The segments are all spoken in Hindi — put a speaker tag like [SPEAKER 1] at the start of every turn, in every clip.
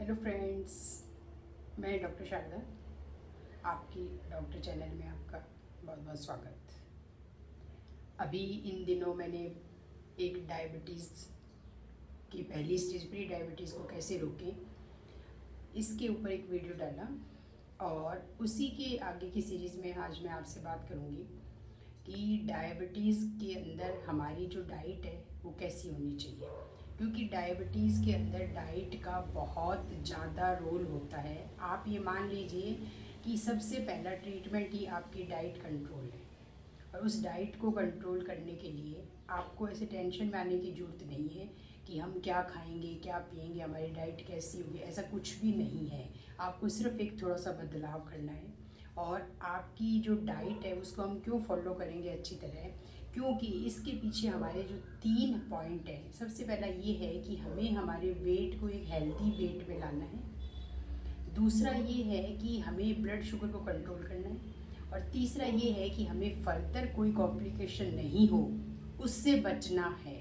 [SPEAKER 1] हेलो फ्रेंड्स मैं डॉक्टर शारदा, आपकी डॉक्टर चैनल में आपका बहुत बहुत स्वागत। अभी इन दिनों मैंने एक डायबिटीज़ की पहली स्टेज प्री डायबिटीज़ को कैसे रोकें, इसके ऊपर एक वीडियो डाला और उसी के आगे की सीरीज़ में आज मैं आपसे बात करूँगी कि डायबिटीज़ के अंदर हमारी जो डाइट है वो कैसी होनी चाहिए। क्योंकि डायबिटीज़ के अंदर डाइट का बहुत ज़्यादा रोल होता है। आप ये मान लीजिए कि सबसे पहला ट्रीटमेंट ही आपकी डाइट कंट्रोल है। और उस डाइट को कंट्रोल करने के लिए आपको ऐसे टेंशन में आने की ज़रूरत नहीं है कि हम क्या खाएँगे, क्या पिएँगे हमारी डाइट कैसी होगी, ऐसा कुछ भी नहीं है। आपको सिर्फ़ एक थोड़ा सा बदलाव करना है। और आपकी जो डाइट है, उसको हम क्यों फॉलो करेंगे अच्छी तरह? क्योंकि इसके पीछे हमारे जो तीन पॉइंट हैं, सबसे पहला ये है कि हमें हमारे वेट को एक हेल्दी वेट में लाना है। दूसरा ये है कि हमें ब्लड शुगर को कंट्रोल करना है और तीसरा ये है कि हमें फर्दर कोई कॉम्प्लिकेशन नहीं हो, उससे बचना है।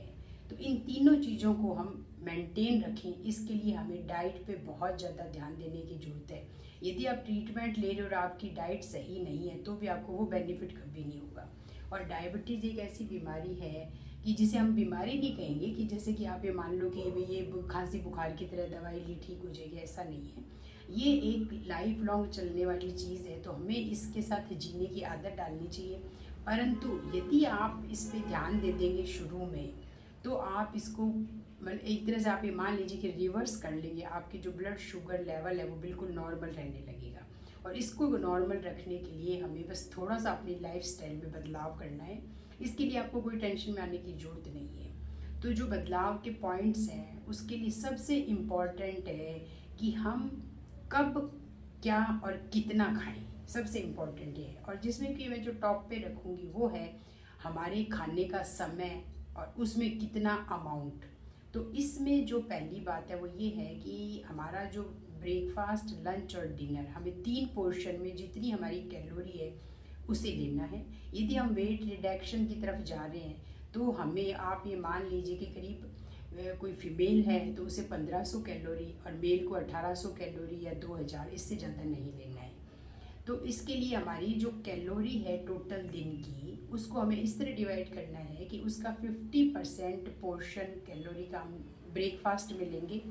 [SPEAKER 1] तो इन तीनों चीज़ों को हम मेंटेन रखें, इसके लिए हमें डाइट पे बहुत ज़्यादा ध्यान देने की ज़रूरत है। यदि आप ट्रीटमेंट ले रहे हो और आपकी डाइट सही नहीं है तो भी आपको वो बेनिफिट कभी नहीं होगा। और डायबिटीज़ एक ऐसी बीमारी है कि जिसे हम बीमारी नहीं कहेंगे कि जैसे कि आप ये मान लो कि ये खांसी बुखार की तरह दवाई ली, ठीक हो जाएगी, ऐसा नहीं है। ये एक लाइफ लॉन्ग चलने वाली चीज़ है तो हमें इसके साथ जीने की आदत डालनी चाहिए। परंतु यदि आप इस पर ध्यान दे देंगे शुरू में तो आप इसको मतलब एक तरह से आप ये मान लीजिए कि रिवर्स कर लेंगे, आपकी जो ब्लड शुगर लेवल है वो बिल्कुल नॉर्मल रहने लगेगा। और इसको नॉर्मल रखने के लिए हमें बस थोड़ा सा अपनी लाइफ में बदलाव करना है। इसके लिए आपको कोई टेंशन में आने की ज़रूरत नहीं है। तो जो बदलाव के पॉइंट्स हैं, उसके लिए सबसे इंपॉर्टेंट है कि हम कब, क्या और कितना खाएँ। सबसे इंपॉर्टेंट ये है। और जिसमें कि मैं जो टॉप पे रखूँगी, वो है हमारे खाने का समय और उसमें कितना अमाउंट तो इसमें जो पहली बात है, वो ये है कि हमारा जो ब्रेकफास्ट लंच और डिनर हमें तीन पोर्शन में जितनी हमारी कैलोरी है, उसे लेना है. यदि हम वेट रिडक्शन की तरफ़ जा रहे हैं तो हमें, आप ये मान लीजिए कि करीब कोई फीमेल है तो उसे 1500 कैलोरी और मेल को 1800 कैलोरी या 2000 इससे ज़्यादा नहीं लेना है. तो इसके लिए हमारी जो कैलोरी है टोटल दिन की, उसको हमें इस तरह डिवाइड करना है कि उसका 50 परसेंट पोर्शन कैलोरी का हम ब्रेकफास्ट में लेंगे.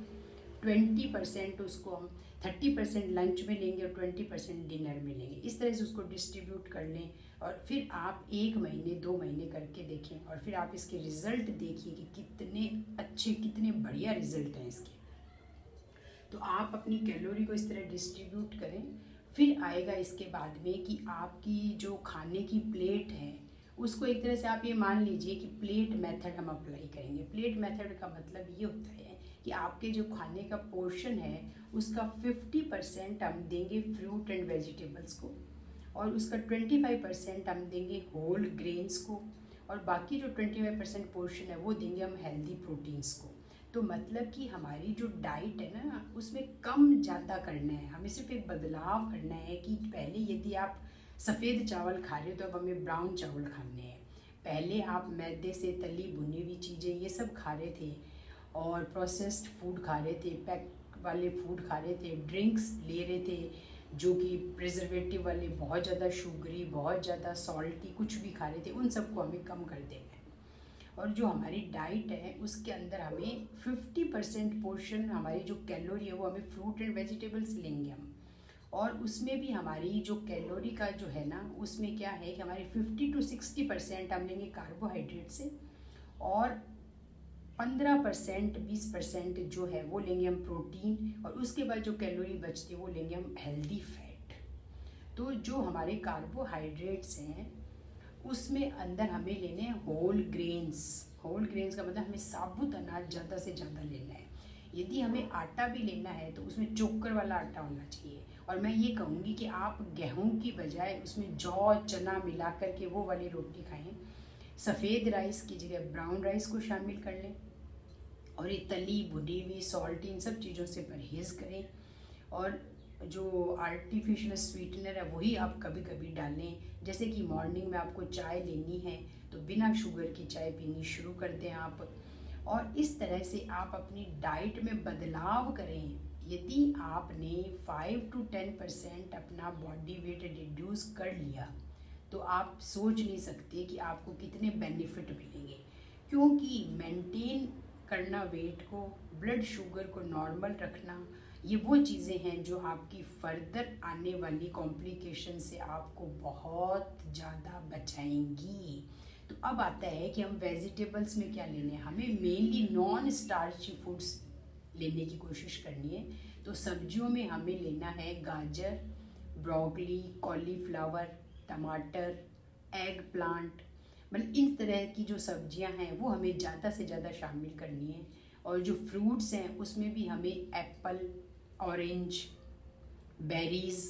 [SPEAKER 1] ट्वेंटी परसेंट उसको हम थर्टी परसेंट लंच में लेंगे और ट्वेंटी परसेंट डिनर में लेंगे। इस तरह से उसको डिस्ट्रीब्यूट कर लें और फिर आप एक महीने, दो महीने करके देखें और फिर आप इसके रिज़ल्ट देखिए कि कितने अच्छे, कितने बढ़िया रिज़ल्ट हैं इसके। तो आप अपनी कैलोरी को इस तरह डिस्ट्रीब्यूट करें। फिर आएगा इसके बाद में कि आपकी जो खाने की प्लेट है, उसको एक तरह से आप ये मान लीजिए कि प्लेट मेथड हम अप्लाई करेंगे। प्लेट मेथड का मतलब ये होता है कि आपके जो खाने का पोर्शन है, उसका 50 परसेंट हम देंगे फ्रूट एंड वेजिटेबल्स को और उसका 25 परसेंट हम देंगे होल ग्रेन्स को और बाकी जो 25 परसेंट पोर्शन है, वो देंगे हम हेल्दी प्रोटीन्स को। तो मतलब कि हमारी जो डाइट है ना, उसमें कम ज़्यादा करना है। हमें सिर्फ़ एक बदलाव करना है कि पहले यदि आप सफ़ेद चावल खा रहे हो तो अब हमें ब्राउन चावल खाने हैं। पहले आप मैदे से, तली, भुनी हुई चीज़ें, ये सब खा रहे थे और प्रोसेस्ड फ़ूड खा रहे थे पैक वाले फ़ूड खा रहे थे ड्रिंक्स ले रहे थे, जो कि प्रिजर्वेटिव वाले बहुत ज़्यादा शुगरी बहुत ज़्यादा सॉल्टी कुछ भी खा रहे थे, उन सबको हमें कम कर देना है। और जो हमारी डाइट है, उसके अंदर हमें 50 परसेंट पोर्शन हमारी जो कैलोरी है, वो हमें फ्रूट एंड वेजिटेबल्स लेंगे हम। और उसमें भी हमारी जो कैलोरी का जो है ना, उसमें क्या है कि हमारे 50 टू 60 परसेंट हम लेंगे कार्बोहाइड्रेट से। और पंद्रह परसेंट, बीस परसेंट जो है वो लेंगे हम प्रोटीन और उसके बाद जो कैलोरी बचती है वो लेंगे हम हेल्दी फैट तो जो हमारे कार्बोहाइड्रेट्स हैं, उसमें अंदर हमें लेने हैं होल ग्रेन्स होल ग्रेन्स का मतलब हमें साबुत अनाज ज़्यादा से ज़्यादा लेना है. यदि हमें आटा भी लेना है तो उसमें चोकर वाला आटा होना चाहिए. और मैं ये कहूँगी कि आप गेहूँ की बजाय उसमें जौ, चना मिला कर के वो वाली रोटी खाएँ. सफ़ेद राइस की जगह ब्राउन राइस को शामिल कर लें. और ये तली भुनी हुई सॉल्ट, इन सब चीज़ों से परहेज़ करें। और जो आर्टिफिशियल स्वीटनर है, वही आप कभी कभी डालें। जैसे कि मॉर्निंग में आपको चाय लेनी है तो बिना शुगर की चाय पीनी शुरू कर दें आप। और इस तरह से आप अपनी डाइट में बदलाव करें। यदि आपने फाइव टू टेन परसेंट अपना बॉडी वेट रिड्यूस कर लिया तो आप सोच नहीं सकते कि आपको कितने बेनिफिट मिलेंगे। क्योंकि मेंटेन करना वेट को ब्लड शुगर को नॉर्मल रखना, ये वो चीज़ें हैं जो आपकी फर्दर आने वाली कॉम्प्लिकेशन से आपको बहुत ज़्यादा बचाएँगी। तो अब आता है कि हम वेजिटेबल्स में क्या लेने हैं? हमें मेनली नॉन स्टार्ची फूड्स लेने की कोशिश करनी है। तो सब्जियों में हमें लेना है गाजर ब्रोकली कॉलीफ्लावर टमाटर एग प्लांट मतलब इन तरह की जो सब्ज़ियाँ हैं, वो हमें ज़्यादा से ज़्यादा शामिल करनी है। और जो फ्रूट्स हैं, उसमें भी हमें एप्पल ऑरेंज बेरीज़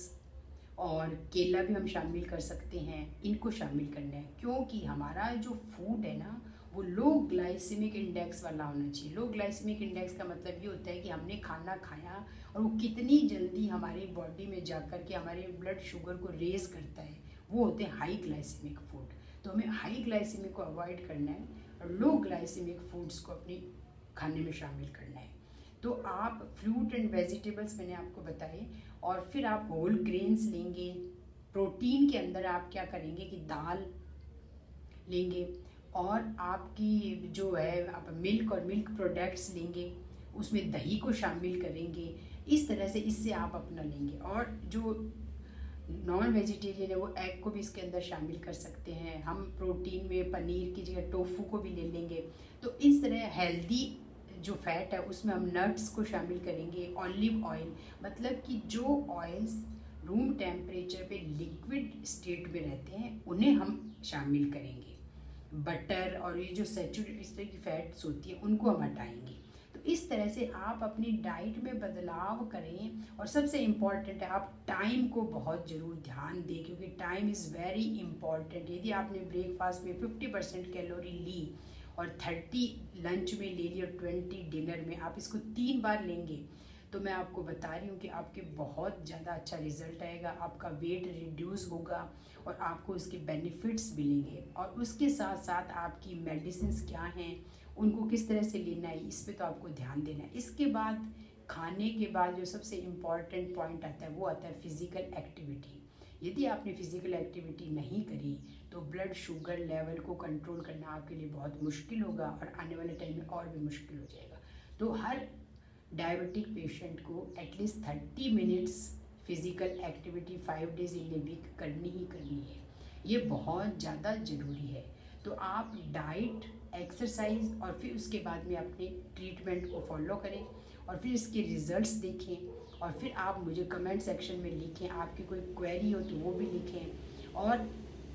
[SPEAKER 1] और केला भी हम शामिल कर सकते हैं। इनको शामिल करना है, क्योंकि हमारा जो फ़ूड है ना, वो लो ग्लाइसेमिक इंडेक्स वाला होना चाहिए। लो ग्लाइसेमिक इंडेक्स का मतलब ये होता है कि हमने खाना खाया और वो कितनी जल्दी हमारी बॉडी में जा कर के हमारे ब्लड शुगर को रेज करता है। वो होते हैं हाई ग्लाइसेमिक फ़ूड तो हमें हाई ग्लाइसेमिक को अवॉइड करना है और लो ग्लाइसेमिक फूड्स को अपने खाने में शामिल करना है। तो आप फ्रूट एंड वेजिटेबल्स मैंने आपको बताए और फिर आप होल ग्रेन्स लेंगे प्रोटीन के अंदर आप क्या करेंगे कि दाल लेंगे और आपकी जो है, आप मिल्क और मिल्क प्रोडक्ट्स लेंगे, उसमें दही को शामिल करेंगे, इस तरह से इससे आप अपना लेंगे। और जो नॉन वेजिटेरियन है, वो एग को भी इसके अंदर शामिल कर सकते हैं। हम प्रोटीन में पनीर की जगह टोफू को भी ले लेंगे। तो इस तरह हेल्दी जो फैट है, उसमें हम नट्स को शामिल करेंगे ऑलिव ऑयल मतलब कि जो ऑयल्स रूम टेम्परेचर पे लिक्विड स्टेट में रहते हैं, उन्हें हम शामिल करेंगे। बटर और ये जो सेचुरेट इस तरह की फैट्स होती है, उनको हम हटाएँगे। इस तरह से आप अपनी डाइट में बदलाव करें और सबसे इंपॉर्टेंट है, आप टाइम को बहुत ज़रूर ध्यान दें क्योंकि टाइम इज़ वेरी इंपॉर्टेंट यदि आपने ब्रेकफास्ट में फिफ्टी परसेंट कैलोरी ली और थर्टी लंच में ले ली और ट्वेंटी डिनर में, आप इसको तीन बार लेंगे तो मैं आपको बता रही हूँ कि आपके बहुत ज़्यादा अच्छा रिज़ल्ट आएगा, आपका वेट रिड्यूस होगा और आपको उसके बेनिफिट्स मिलेंगे। और उसके साथ साथ आपकी मेडिसिन क्या हैं, उनको किस तरह से लेना है, इस पर तो आपको ध्यान देना है। इसके बाद खाने के बाद जो सबसे इंपॉर्टेंट पॉइंट आता है, वो आता है फ़िज़िकल एक्टिविटी यदि आपने फ़िज़िकल एक्टिविटी नहीं करी तो ब्लड शुगर लेवल को कंट्रोल करना आपके लिए बहुत मुश्किल होगा और आने वाले टाइम में और भी मुश्किल हो जाएगा। तो हर डायबिटिक पेशेंट को at least thirty minutes physical activity five days in a week करनी ही करनी है। ये बहुत ज़्यादा ज़रूरी है। तो आप डाइट एक्सरसाइज और फिर उसके बाद में अपने ट्रीटमेंट को फॉलो करें और फिर इसके रिजल्ट्स देखें और फिर आप मुझे कमेंट सेक्शन में लिखें। आपकी कोई क्वेरी हो तो वो भी लिखें और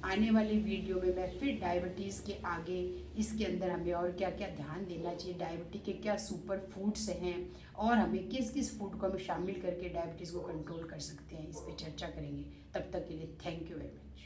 [SPEAKER 1] आने वाली वीडियो में मैं फिर डायबिटीज़ के आगे, इसके अंदर हमें और क्या क्या ध्यान देना चाहिए डायबिटी के क्या सुपर फूड्स हैं और हमें किस किस फ़ूड को हमें शामिल करके डायबिटीज़ को कंट्रोल कर सकते हैं, इस पर चर्चा करेंगे। तब तक के लिए थैंक यू वेरी मच